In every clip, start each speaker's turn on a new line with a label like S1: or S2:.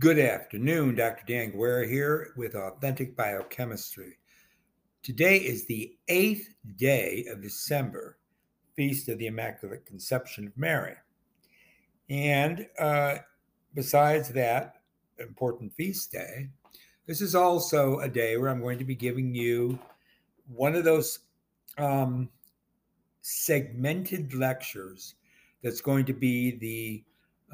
S1: Good afternoon, Dr. Dan Guerra here with Authentic Biochemistry. Today is the eighth day of December, Feast of the Immaculate Conception of Mary. And uh, besides that important feast day, this is also a day where I'm going to be giving you one of those um, segmented lectures that's going to be the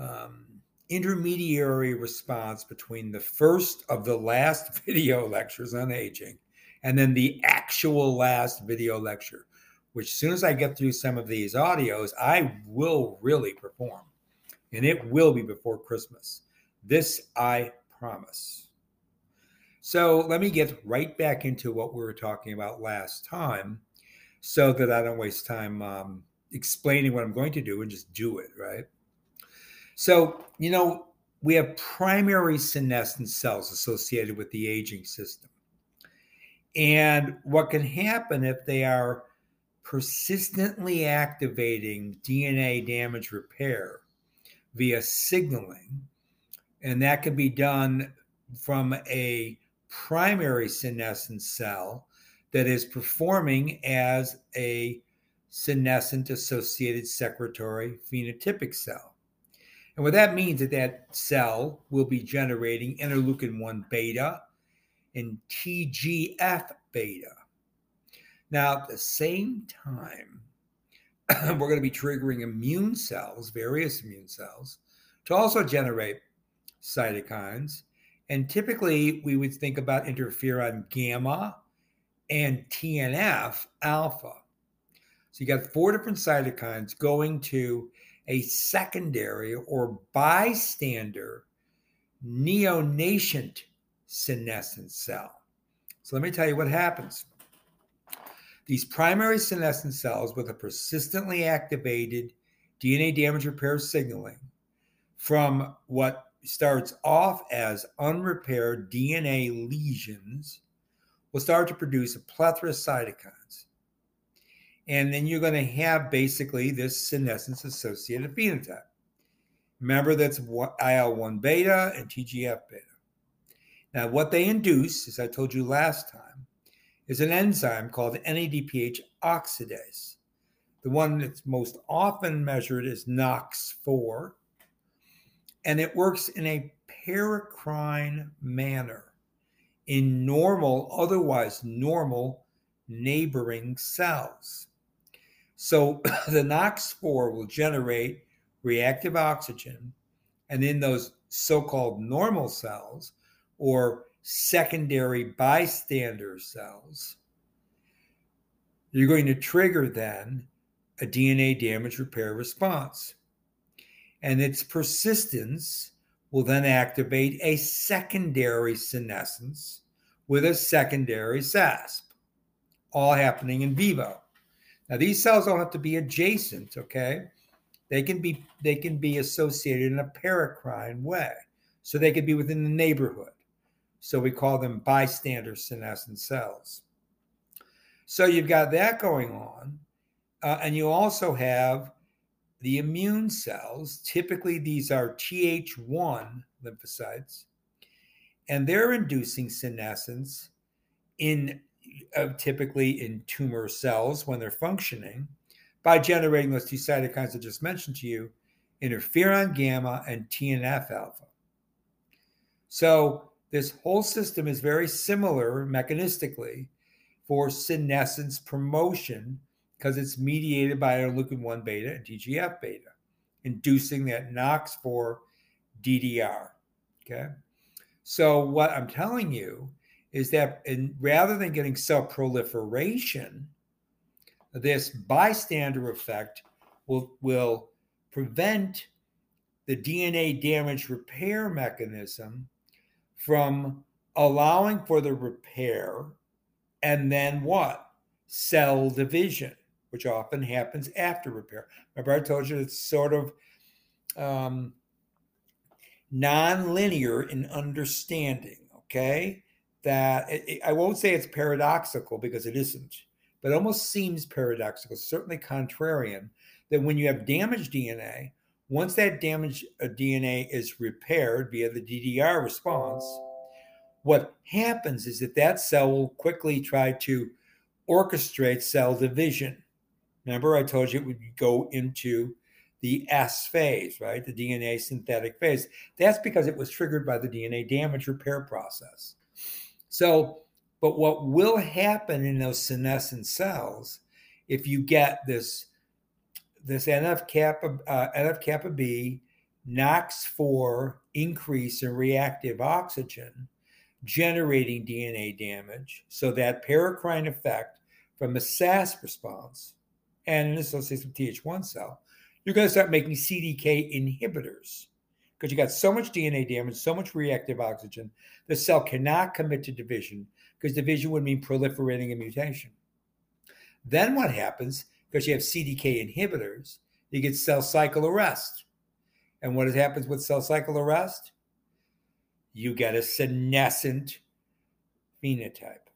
S1: um, intermediary response between the first of the last video lectures on aging and then the actual last video lecture, which as soon as I get through some of these audios, I will really perform. And it will be before Christmas. This I promise. So let me get right back into what we were talking about last time so that I don't waste time um, explaining what I'm going to do and just do it, right? So, you know, we have primary senescent cells associated with the aging system. And what can happen if they are persistently activating DNA damage repair via signaling, and that can be done from a primary senescent cell that is performing as a senescent associated secretory phenotypic cell. And what that means is that cell will be generating interleukin 1 beta and TGF beta. Now, at the same time, we're going to be triggering immune cells, various immune cells, to also generate cytokines. And typically, we would think about interferon gamma and TNF alpha. So you got four different cytokines going to a secondary or bystander neonascent senescent cell. So let me tell you what happens. These primary senescent cells with a persistently activated DNA damage repair signaling from what starts off as unrepaired DNA lesions will start to produce a plethora of cytokines. And then you're going to have basically this senescence associated phenotype. Remember, that's IL 1 beta and TGF beta. Now, what they induce, as I told you last time, is an enzyme called NADPH oxidase. The one that's most often measured is NOX4, and it works in a paracrine manner in normal, otherwise normal neighboring cells. So the NOX4 will generate reactive oxygen, and in those so called normal cells or secondary bystander cells, you're going to trigger then a DNA damage repair response. And its persistence will then activate a secondary senescence with a secondary SASP, all happening in vivo. Now these cells don't have to be adjacent, okay? They can be they can be associated in a paracrine way. So they could be within the neighborhood. So we call them bystander senescent cells. So you've got that going on. Uh, and you also have the immune cells. Typically, these are Th1 lymphocytes, and they're inducing senescence in typically in tumor cells when they're functioning by generating those two cytokines I just mentioned to you, interferon gamma and TNF alpha. So this whole system is very similar mechanistically for senescence promotion because it's mediated by interleukin 1 beta and TGF beta, inducing that NOX4 DDR. Okay. So, what I'm telling you is that in, rather than getting cell proliferation, this bystander effect will, will prevent the DNA damage repair mechanism from allowing for the repair and then what? Cell division, which often happens after repair. Remember, I told you it's sort of um, non-linear in understanding, okay? That it, I won't say it's paradoxical because it isn't, but it almost seems paradoxical, certainly contrarian, that when you have damaged DNA, once that damaged uh, DNA is repaired via the DDR response, what happens is that that cell will quickly try to orchestrate cell division. Remember, I told you it would go into the S phase, right? The DNA synthetic phase. That's because it was triggered by the DNA damage repair process. So, but what will happen in those senescent cells if you get this this NF kappa uh, NF kappa B NOX4 increase in reactive oxygen, generating DNA damage. So that paracrine effect from a SAS response and an association with Th1 cell, you're going to start making CDK inhibitors because you got so much DNA damage, so much reactive oxygen, the cell cannot commit to division because division would mean proliferating a mutation. Then what happens, because you have CDK inhibitors, you get cell cycle arrest. And what happens with cell cycle arrest? You get a senescent phenotype.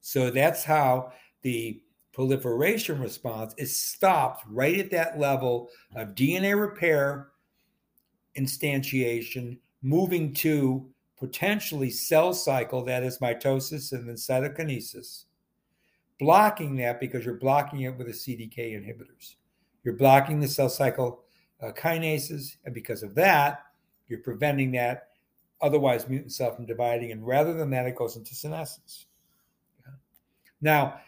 S1: So that's how the proliferation response is stopped right at that level of DNA repair instantiation, moving to potentially cell cycle, that is mitosis and then cytokinesis, blocking that because you're blocking it with the CDK inhibitors. You're blocking the cell cycle uh, kinases, and because of that, you're preventing that otherwise mutant cell from dividing. And rather than that, it goes into senescence. Now,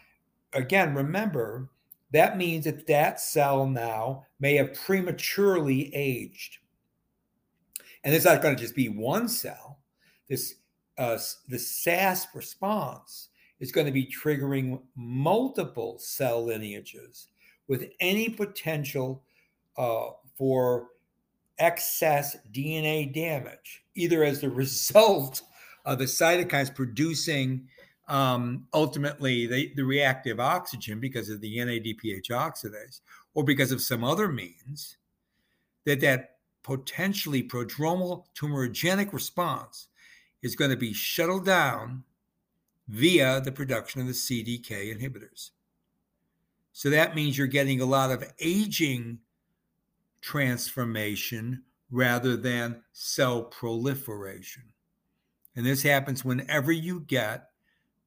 S1: again, remember that means that that cell now may have prematurely aged. And it's not going to just be one cell. This uh, the SAS response is going to be triggering multiple cell lineages with any potential uh, for excess DNA damage, either as the result of the cytokines producing um, ultimately the, the reactive oxygen because of the NADPH oxidase, or because of some other means, that that potentially prodromal tumorigenic response is going to be shuttled down via the production of the CDK inhibitors. So that means you're getting a lot of aging transformation rather than cell proliferation. And this happens whenever you get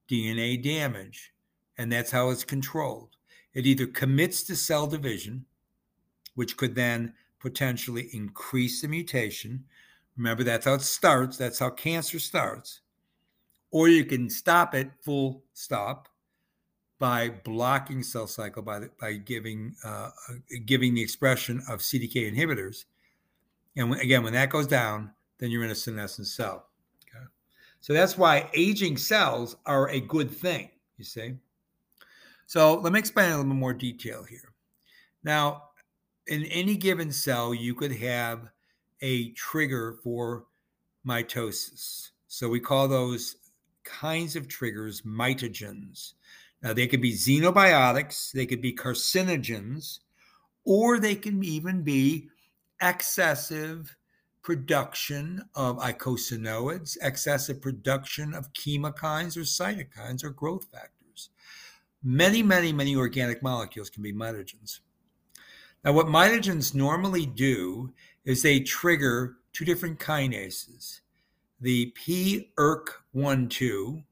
S1: DNA damage, and that's how it's controlled. It either commits to cell division, which could then potentially increase the mutation. Remember, that's how it starts, that's how cancer starts. Or you can stop it full stop by blocking cell cycle by, the, by giving uh, giving the expression of CDK inhibitors. And again, when that goes down, then you're in a senescent cell. So that's why aging cells are a good thing, you see. So let me explain a little more detail here. Now, in any given cell, you could have a trigger for mitosis. So we call those kinds of triggers mitogens. Now, they could be xenobiotics, they could be carcinogens, or they can even be excessive production of eicosanoids, excessive production of chemokines or cytokines or growth factors. Many, many, many organic molecules can be mitogens. Now, what mitogens normally do is they trigger two different kinases the PERK12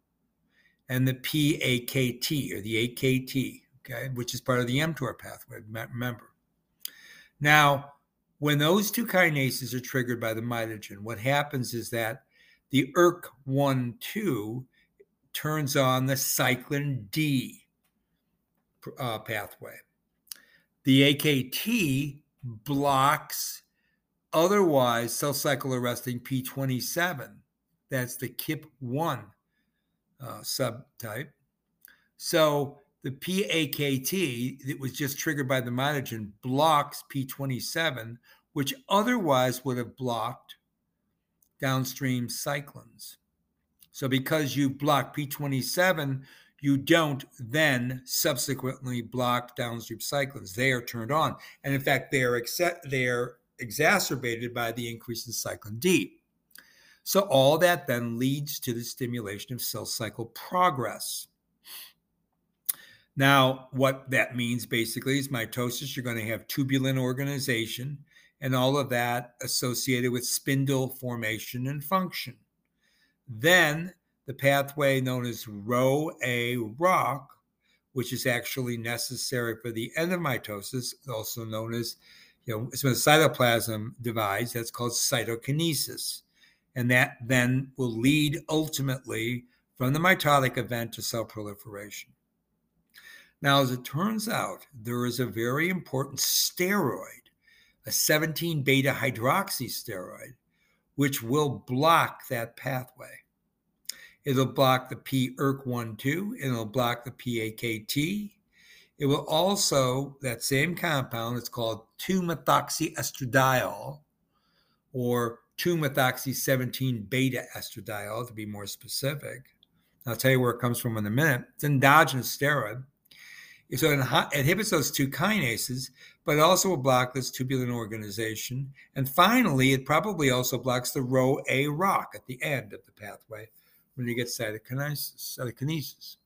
S1: and the PAKT, or the AKT, okay, which is part of the mTOR pathway, remember. Now, when those two kinases are triggered by the mitogen, what happens is that the ERK1 turns on the cyclin D uh, pathway. The AKT blocks otherwise cell cycle arresting P27. That's the KIP1 uh, subtype. So the PAKT that was just triggered by the mitogen blocks P27, which otherwise would have blocked downstream cyclins. So because you block P27, you don't then subsequently block downstream cyclins. They are turned on. And in fact, they are, they are exacerbated by the increase in cyclin D. So all that then leads to the stimulation of cell cycle progress. Now, what that means basically is mitosis, you're going to have tubulin organization and all of that associated with spindle formation and function. Then the pathway known as Rho A ROCK, which is actually necessary for the end of mitosis, also known as, you know, it's when the cytoplasm divides, that's called cytokinesis. And that then will lead ultimately from the mitotic event to cell proliferation. Now, as it turns out, there is a very important steroid, a 17 beta hydroxy steroid, which will block that pathway. It'll block the PERK1-2, and it'll block the PAKT. It will also, that same compound, it's called 2-methoxyestradiol, or 2-methoxy-17 beta estradiol to be more specific. I'll tell you where it comes from in a minute. It's endogenous steroid. So it inhibits those two kinases, but it also will block this tubulin organization. And finally, it probably also blocks the Rho A rock at the end of the pathway when you get cytokinesis.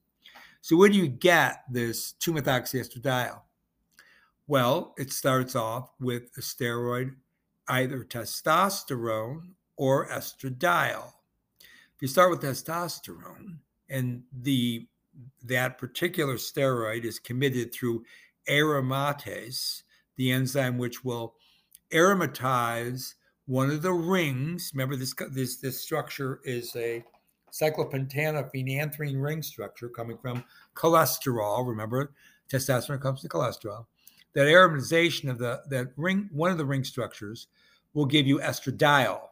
S1: So where do you get this 2-methoxyestradiol? Well, it starts off with a steroid, either testosterone or estradiol. If you start with testosterone, and the that particular steroid is committed through aromatase, the enzyme which will aromatize one of the rings. Remember, this this this structure is a cyclopentane ring structure coming from cholesterol. Remember, testosterone comes to cholesterol. That aromatization of the that ring, one of the ring structures, will give you estradiol.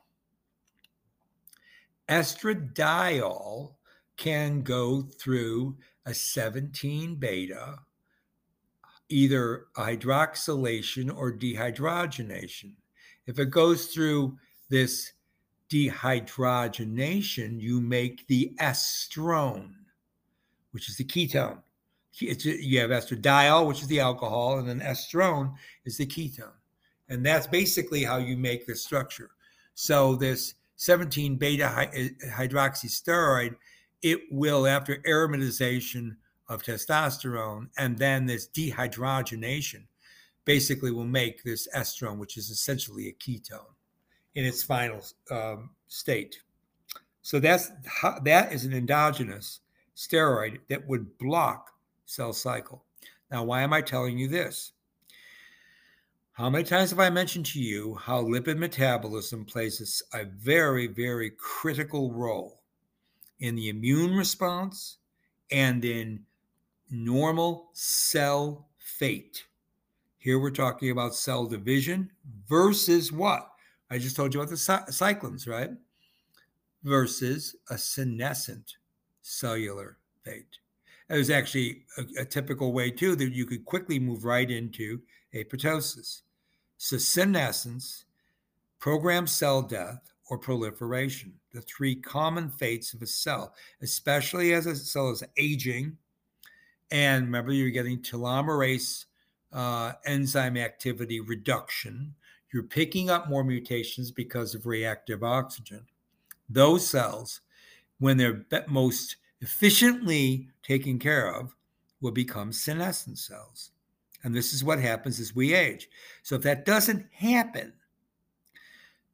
S1: Estradiol can go through a 17 beta, either hydroxylation or dehydrogenation. If it goes through this dehydrogenation, you make the estrone, which is the ketone. It's, you have estradiol, which is the alcohol, and then estrone is the ketone. And that's basically how you make this structure. So this 17 beta eh, hydroxysteroid it will, after aromatization of testosterone and then this dehydrogenation, basically will make this estrone, which is essentially a ketone, in its final um, state. So that's that is an endogenous steroid that would block cell cycle. Now, why am I telling you this? How many times have I mentioned to you how lipid metabolism plays a very, very critical role in the immune response and in normal cell fate. Here we're talking about cell division versus what? I just told you about the cyclins, right? Versus a senescent cellular fate. It was actually a, a, typical way, too, that you could quickly move right into apoptosis. So, senescence, programmed cell death, or proliferation, the three common fates of a cell, especially as a cell is aging. And remember, you're getting telomerase uh, enzyme activity reduction. You're picking up more mutations because of reactive oxygen. Those cells, when they're most efficiently taken care of, will become senescent cells. And this is what happens as we age. So if that doesn't happen,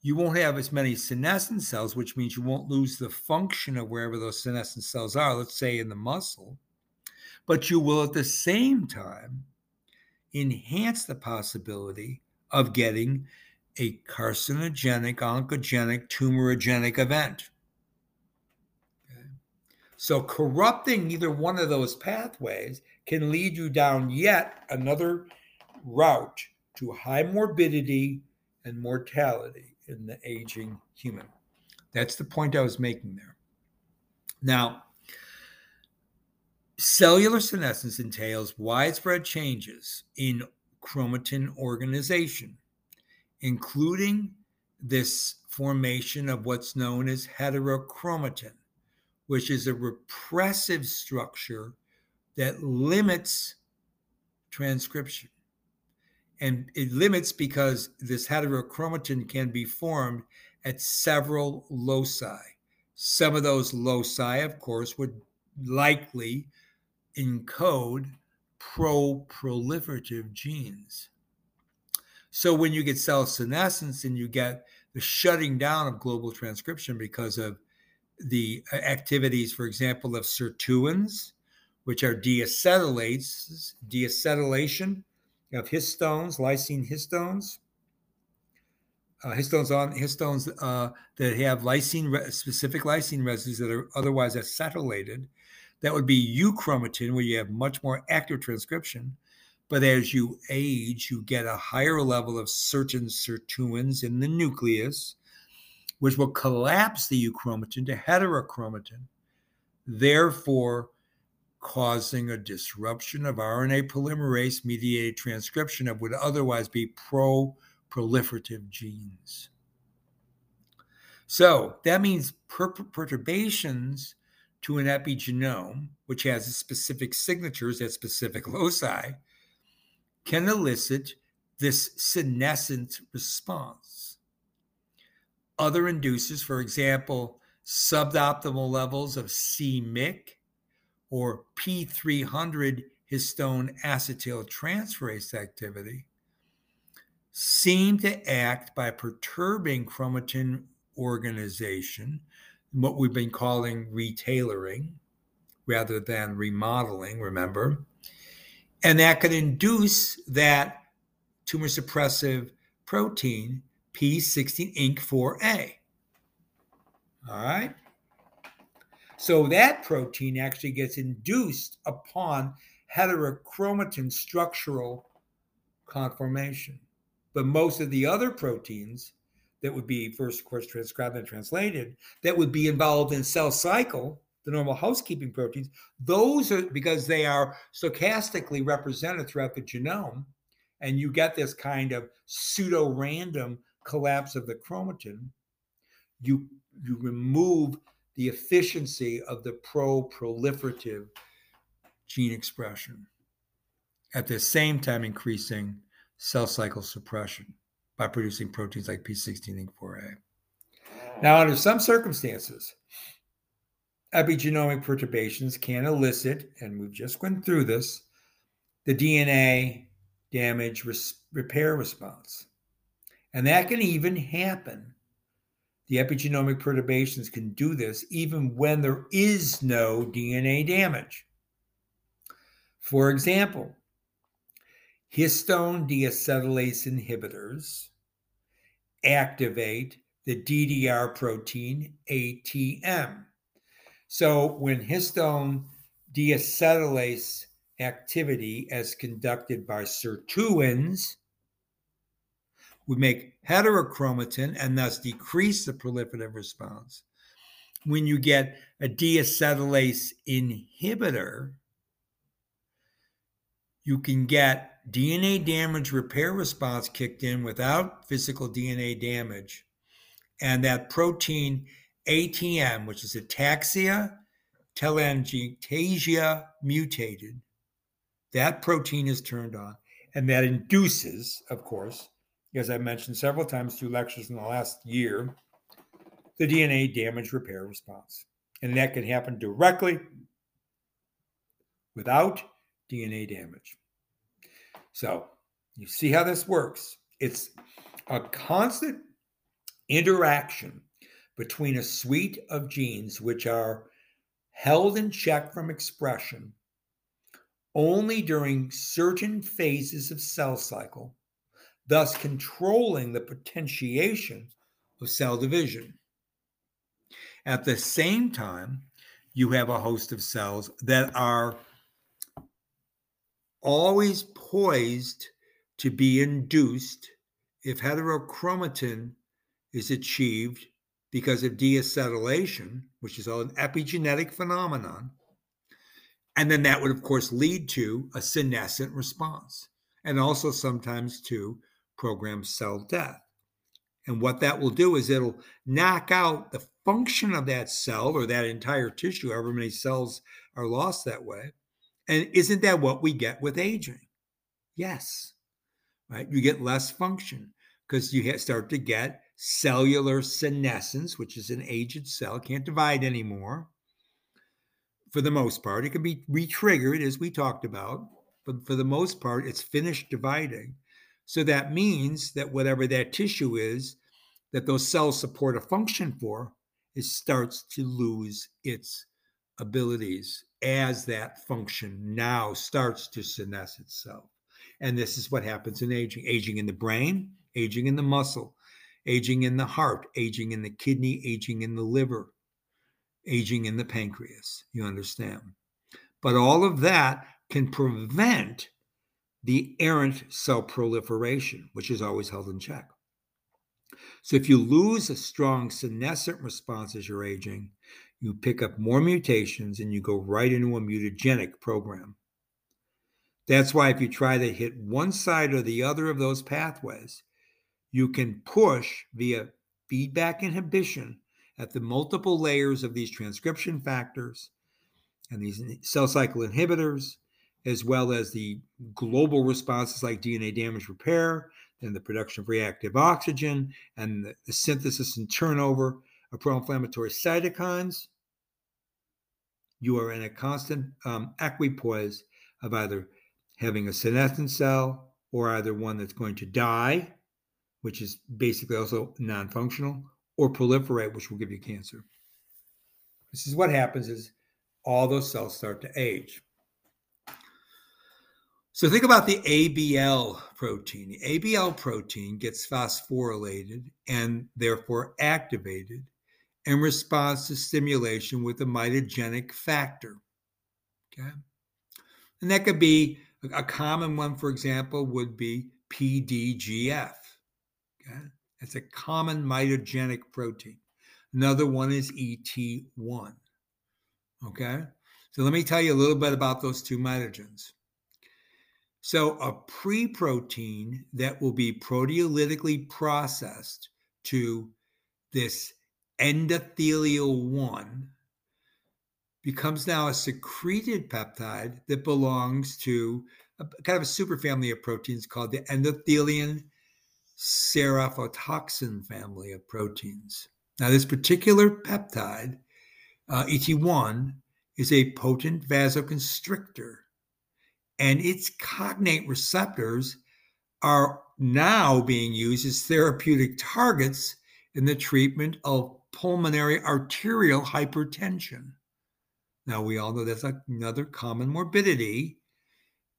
S1: you won't have as many senescent cells, which means you won't lose the function of wherever those senescent cells are, let's say in the muscle, but you will at the same time enhance the possibility of getting a carcinogenic, oncogenic, tumorigenic event. So, corrupting either one of those pathways can lead you down yet another route to high morbidity and mortality in the aging human. That's the point I was making there. Now, cellular senescence entails widespread changes in chromatin organization, including this formation of what's known as heterochromatin, which is a repressive structure that limits transcription and it limits because this heterochromatin can be formed at several loci. Some of those loci, of course, would likely encode pro proliferative genes. So when you get cell senescence and you get the shutting down of global transcription because of the uh, activities, for example, of sirtuins, which are deacetylases, deacetylation of histones, lysine histones, uh, histones on histones uh, that have lysine specific lysine residues that are otherwise acetylated. That would be euchromatin, where you have much more active transcription. But as you age, you get a higher level of certain sirtuins in the nucleus, which will collapse the euchromatin to heterochromatin, therefore causing a disruption of RNA polymerase mediated transcription of what would otherwise be pro proliferative genes. So that means per- perturbations to an epigenome, which has specific signatures at specific loci, can elicit this senescent response. Other inducers, for example, suboptimal levels of c-Myc or P300 histone acetyl transferase activity, seem to act by perturbing chromatin organization, what we've been calling retailoring rather than remodeling, remember? And that could induce that tumor suppressive protein P16INK4A. All right. So that protein actually gets induced upon heterochromatin structural conformation. But most of the other proteins that would be first, of course, transcribed and translated, that would be involved in cell cycle, the normal housekeeping proteins, those are because they are stochastically represented throughout the genome, and you get this kind of pseudo random collapse of the chromatin. You you remove the efficiency of the pro proliferative gene expression at the same time increasing cell cycle suppression by producing proteins like P16-INK4A. Now, under some circumstances, epigenomic perturbations can elicit, and we've just went through this, the DNA damage res- repair response. And that can even happen. The epigenomic perturbations can do this even when there is no DNA damage. For example, histone deacetylase inhibitors activate the DDR protein ATM. So when histone deacetylase activity as conducted by sirtuins would make heterochromatin and thus decrease the proliferative response. When you get a deacetylase inhibitor, you can get DNA damage repair response kicked in without physical DNA damage. And that protein ATM, which is ataxia telangiectasia mutated, that protein is turned on. And that induces, of course, as I mentioned several times through lectures in the last year, the DNA damage repair response. And that can happen directly without DNA damage. So you see how this works. It's a constant interaction between a suite of genes which are held in check from expression only during certain phases of cell cycle, thus controlling the potentiation of cell division. At the same time, you have a host of cells that are always poised to be induced if heterochromatin is achieved because of deacetylation, which is an epigenetic phenomenon. And then that would, of course, lead to a senescent response and also sometimes to programmed cell death. And what that will do is it'll knock out the function of that cell or that entire tissue, however many cells are lost that way. And isn't that what we get with aging? Yes, right? You get less function because you start to get cellular senescence, which is an aged cell, can't divide anymore. For the most part, it can be retriggered, as we talked about, but for the most part, it's finished dividing. So that means that whatever that tissue is that those cells support a function for, it starts to lose its abilities as that function now starts to senesce itself. And this is what happens in aging aging in the brain, aging in the muscle, aging in the heart, aging in the kidney, aging in the liver, aging in the pancreas. You understand? But all of that can prevent the errant cell proliferation, which is always held in check. So if you lose a strong senescent response as you're aging, you pick up more mutations and you go right into a mutagenic program. That's why if you try to hit one side or the other of those pathways, you can push via feedback inhibition at the multiple layers of these transcription factors and these cell cycle inhibitors, as well as the global responses like DNA damage repair, and the production of reactive oxygen, and the, the synthesis and turnover of pro inflammatory cytokines. You are in a constant um, equipoise of either having a senescent cell or either one that's going to die, which is basically also non functional, or proliferate, which will give you cancer. This is what happens is all those cells start to age. So think about the ABL protein. The ABL protein gets phosphorylated and therefore activated in response to stimulation with a mitogenic factor. Okay. And that could be a common one, for example, would be PDGF. Okay. That's a common mitogenic protein. Another one is ET1. Okay. So let me tell you a little bit about those two mitogens. So, a pre protein that will be proteolytically processed to this endothelin 1 becomes now a secreted peptide that belongs to a, kind of a superfamily of proteins called the endothelin sarafotoxin family of proteins. Now, this particular peptide, uh, ET1, is a potent vasoconstrictor, and its cognate receptors are now being used as therapeutic targets in the treatment of pulmonary arterial hypertension. Now, we all know that's another common morbidity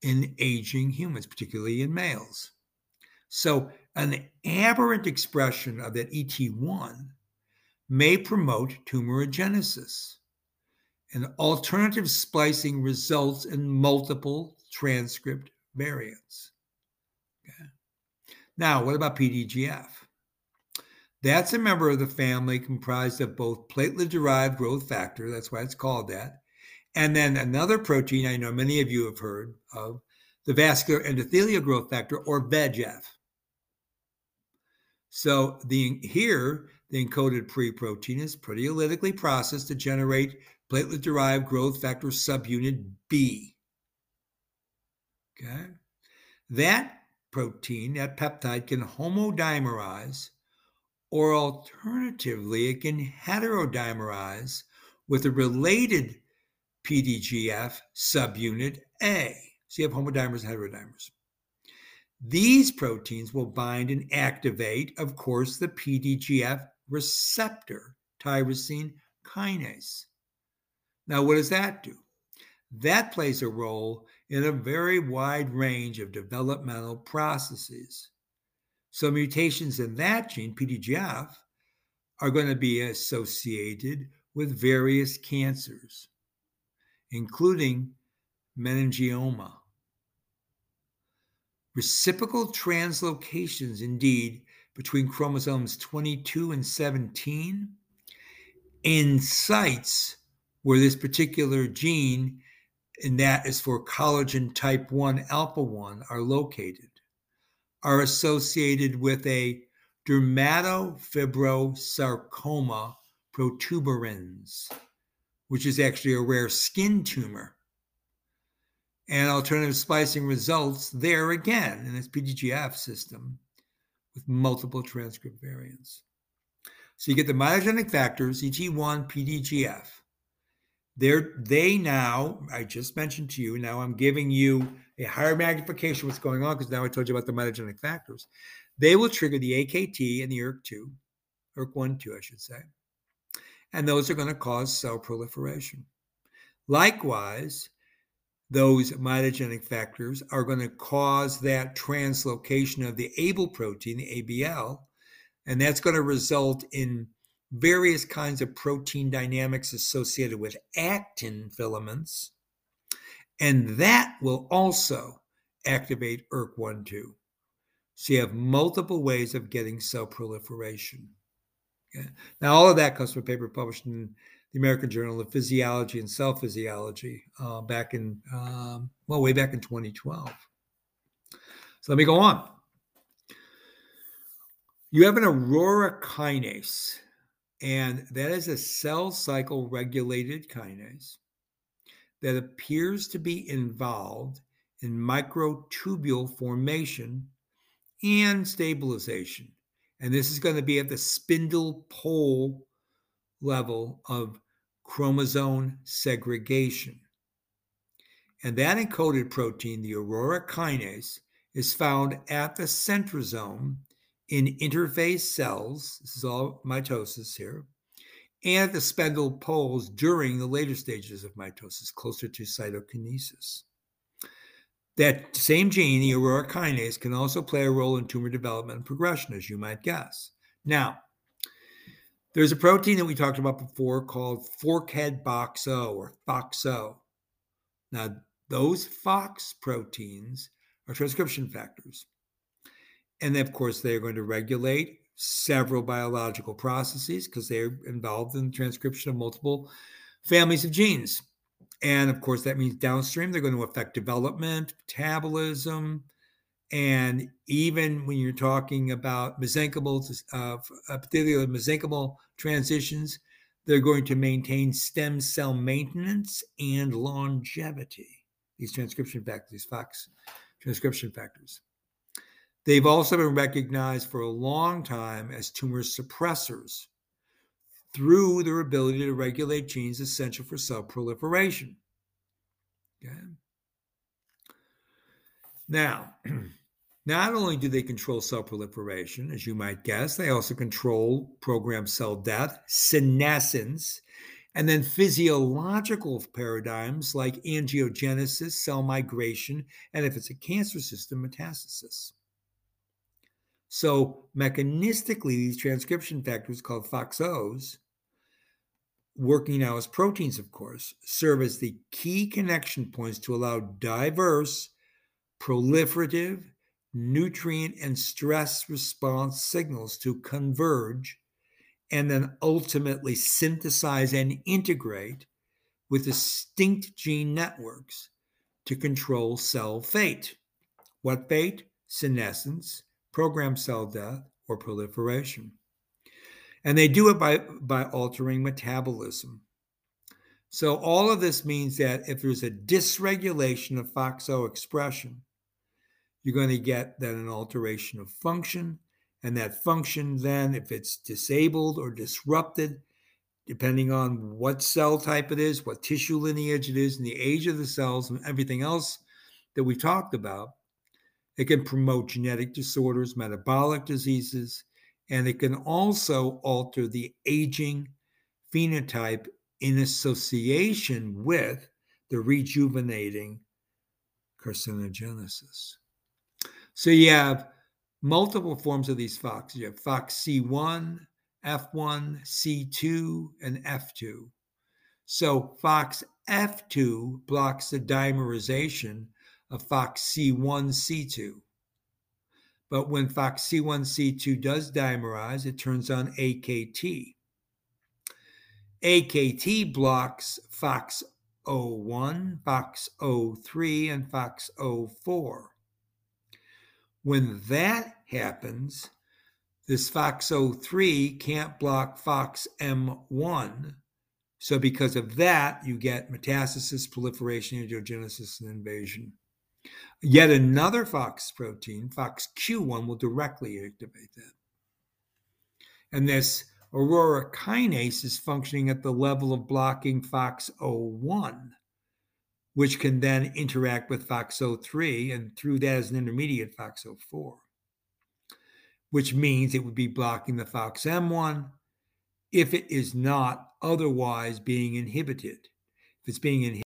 S1: in aging humans, particularly in males. So, an aberrant expression of that ET1 may promote tumorigenesis. And alternative splicing results in multiple transcript variants. Okay. Now, what about PDGF? That's a member of the family comprised of both platelet derived growth factor, that's why it's called that, and then another protein I know many of you have heard of, the vascular endothelial growth factor or VEGF. So the here the encoded pre-protein is proteolytically processed to generate platelet-derived growth factor subunit B. Okay, that protein, that peptide, can homodimerize, or alternatively, it can heterodimerize with a related PDGF subunit A. So you have homodimers and heterodimers. These proteins will bind and activate, of course, the PDGF receptor, tyrosine kinase. Now, what does that do? That plays a role in a very wide range of developmental processes. So, mutations in that gene, PDGF, are going to be associated with various cancers, including meningioma. Reciprocal translocations, indeed, between chromosomes 22 and 17 in sites where this particular gene, and that is for collagen type 1 alpha 1, are located, are associated with a dermatofibrosarcoma protuberans, which is actually a rare skin tumor and alternative splicing results there again in this PDGF system with multiple transcript variants. So you get the mitogenic factors, ET1, PDGF. They're they now i just mentioned to you now i'm giving you a higher magnification of what's going on because now i told you about the mitogenic factors. They will trigger the akt and the erk2 erk1 2 i should say. And those are going to cause cell proliferation. Likewise those mitogenic factors are going to cause that translocation of the abl protein the abl and that's going to result in various kinds of protein dynamics associated with actin filaments. And that will also activate ERK1 2. So you have multiple ways of getting cell proliferation. Okay? Now, all of that comes from a paper published in the American Journal of Physiology and Cell Physiology uh, back in, um, well, way back in 2012. So let me go on. You have an aurora kinase and that is a cell cycle regulated kinase that appears to be involved in microtubule formation and stabilization. And this is going to be at the spindle pole level of chromosome segregation. And that encoded protein, the aurora kinase, is found at the centrosome in interphase cells, this is all mitosis here, and the spindle poles during the later stages of mitosis, closer to cytokinesis. That same gene, the aurora kinase, can also play a role in tumor development and progression, as you might guess. Now, there's a protein that we talked about before called forkhead boxo or FOXO. Now, those FOX proteins are transcription factors. And of course, they're going to regulate several biological processes because they're involved in the transcription of multiple families of genes. And of course, that means downstream, they're going to affect development, metabolism, and even when you're talking about mesenchymal, uh, particularly mesenchymal transitions, they're going to maintain stem cell maintenance and longevity. These transcription factors, these FOX transcription factors. They've also been recognized for a long time as tumor suppressors through their ability to regulate genes essential for cell proliferation. Okay. Now, not only do they control cell proliferation, as you might guess, they also control programmed cell death, senescence, and then physiological paradigms like angiogenesis, cell migration, and if it's a cancer system, metastasis. So mechanistically, these transcription factors called FOXOs, working now as proteins, of course, serve as the key connection points to allow diverse, proliferative, nutrient, and stress response signals to converge and then ultimately synthesize and integrate with distinct gene networks to control cell fate. What fate? Senescence, programmed cell death, or proliferation. And they do it by, by altering metabolism. So, all of this means that if there's a dysregulation of FOXO expression, you're going to get then an alteration of function. And that function, then, if it's disabled or disrupted, depending on what cell type it is, what tissue lineage it is, and the age of the cells, and everything else that we talked about, it can promote genetic disorders, metabolic diseases, and it can also alter the aging phenotype in association with the rejuvenating carcinogenesis. So you have multiple forms of these FOX. You have FOXC1, F1, C2, and F2. So FOX F2 blocks the dimerization of FOXC1C2. But when FOXC1C2 does dimerize, it turns on AKT. AKT blocks FOXO1, FOXO3, and FOXO4. When that happens, this FOXO3 can't block FOXM1. So, because of that, you get metastasis, proliferation, angiogenesis, and invasion. Yet another FOX protein, FOXQ1, will directly activate that. And this Aurora kinase is functioning at the level of blocking FOXO1, which can then interact with FOXO3 and through that as an intermediate FOXO4, which means it would be blocking the FOXM1 if it is not otherwise being inhibited. If it's being inhibited,